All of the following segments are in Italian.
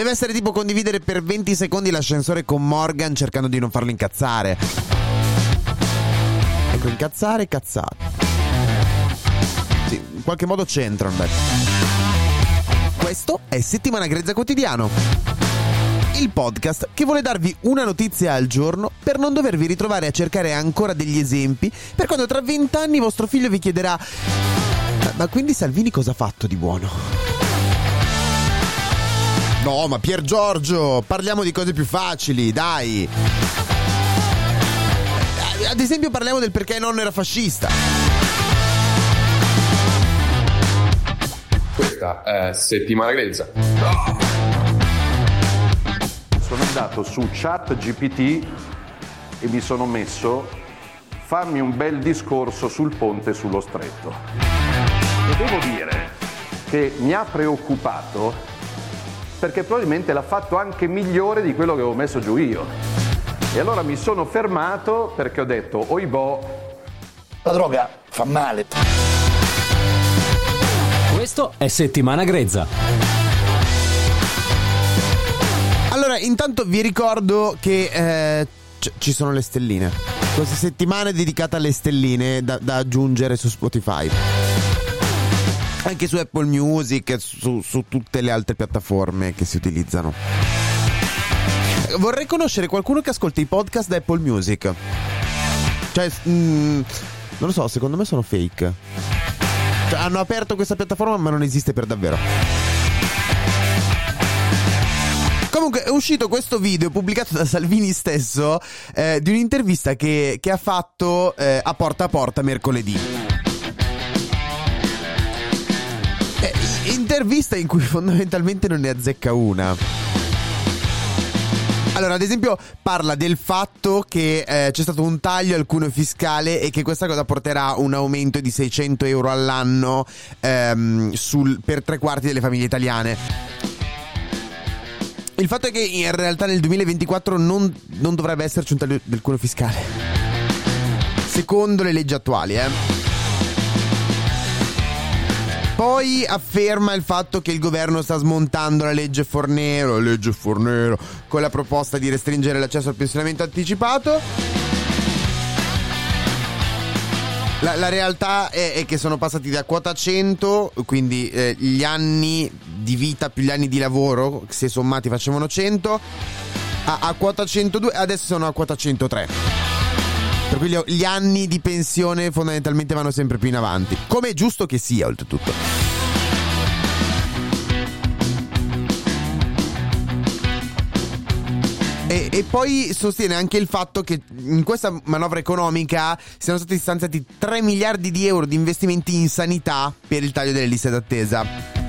Deve essere tipo condividere per 20 secondi l'ascensore con Morgan cercando di non farlo incazzare. Ecco, incazzare, cazzate. Sì, in qualche modo c'entrano, beh. Questo è Settimana Grezza Quotidiano. Il podcast che vuole darvi una notizia al giorno per non dovervi ritrovare a cercare ancora degli esempi per quando tra vent'anni vostro figlio vi chiederà ma quindi Salvini cosa ha fatto di buono? No, ma Pier Giorgio, parliamo di cose più facili, dai. Ad esempio parliamo del perché non era fascista. Questa è settimana grezza. Sono andato su chat GPT e mi sono messo fammi un bel discorso sul ponte sullo stretto. E devo dire che mi ha preoccupato perché probabilmente l'ha fatto anche migliore di quello che avevo messo giù io. E allora mi sono fermato perché ho detto, oibò, la droga fa male. Questo è Settimana Grezza. Allora, intanto vi ricordo che eh, c- ci sono le stelline. Questa settimana è dedicata alle stelline da, da aggiungere su Spotify anche su Apple Music, su, su tutte le altre piattaforme che si utilizzano. Vorrei conoscere qualcuno che ascolta i podcast da Apple Music. Cioè, mm, non lo so, secondo me sono fake. Cioè, hanno aperto questa piattaforma ma non esiste per davvero. Comunque è uscito questo video pubblicato da Salvini stesso eh, di un'intervista che, che ha fatto eh, a porta a porta mercoledì. Intervista in cui fondamentalmente non ne azzecca una. Allora, ad esempio, parla del fatto che eh, c'è stato un taglio al cuneo fiscale e che questa cosa porterà un aumento di 600 euro all'anno ehm, sul, per tre quarti delle famiglie italiane. Il fatto è che in realtà nel 2024 non, non dovrebbe esserci un taglio del cuneo fiscale. Secondo le leggi attuali, eh. Poi afferma il fatto che il governo sta smontando la legge Fornero, legge Fornero, con la proposta di restringere l'accesso al pensionamento anticipato. La, la realtà è, è, che sono passati da quota 100, quindi eh, gli anni di vita più gli anni di lavoro, se sommati facevano 100, a, a quota 102, adesso sono a quota 103. Per cui gli anni di pensione fondamentalmente vanno sempre più in avanti. Come è giusto che sia, oltretutto. E, e, poi sostiene anche il fatto che in questa manovra economica siano stati stanziati 3 miliardi di euro di investimenti in sanità per il taglio delle liste d'attesa.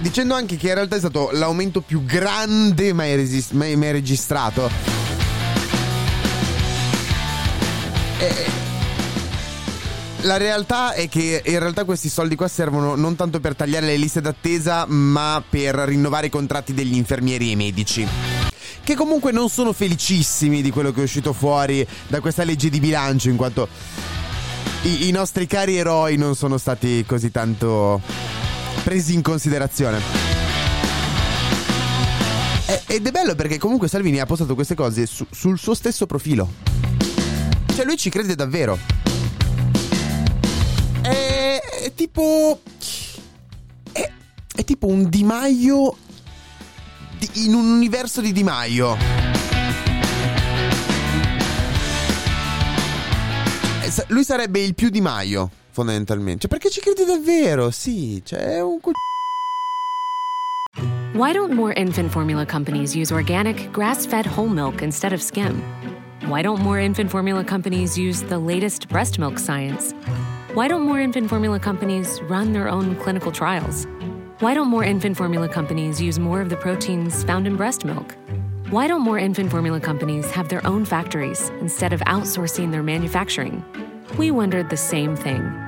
Dicendo anche che in realtà è stato l'aumento più grande mai, resist- mai, mai registrato. E, la realtà è che in realtà questi soldi qua servono non tanto per tagliare le liste d'attesa, ma per rinnovare i contratti degli infermieri e medici. Che comunque non sono felicissimi di quello che è uscito fuori da questa legge di bilancio, in quanto i, i nostri cari eroi non sono stati così tanto presi in considerazione. ed è bello perché comunque Salvini ha postato queste cose su, sul suo stesso profilo. Cioè lui ci crede davvero. È, è tipo... È, è tipo un Di Maio di- in un universo di Di Maio. Eh, Lui sarebbe il più Di Maio, fondamentalmente. Cioè, perché ci credi davvero? Sì, cioè, un co- Why don't more infant formula companies use organic, grass fed whole milk instead of skim? Why don't more infant formula companies use the latest breast milk science? Why don't more infant formula companies run their own clinical trials? Why don't more infant formula companies use more of the proteins found in breast milk? Why don't more infant formula companies have their own factories instead of outsourcing their manufacturing? We wondered the same thing.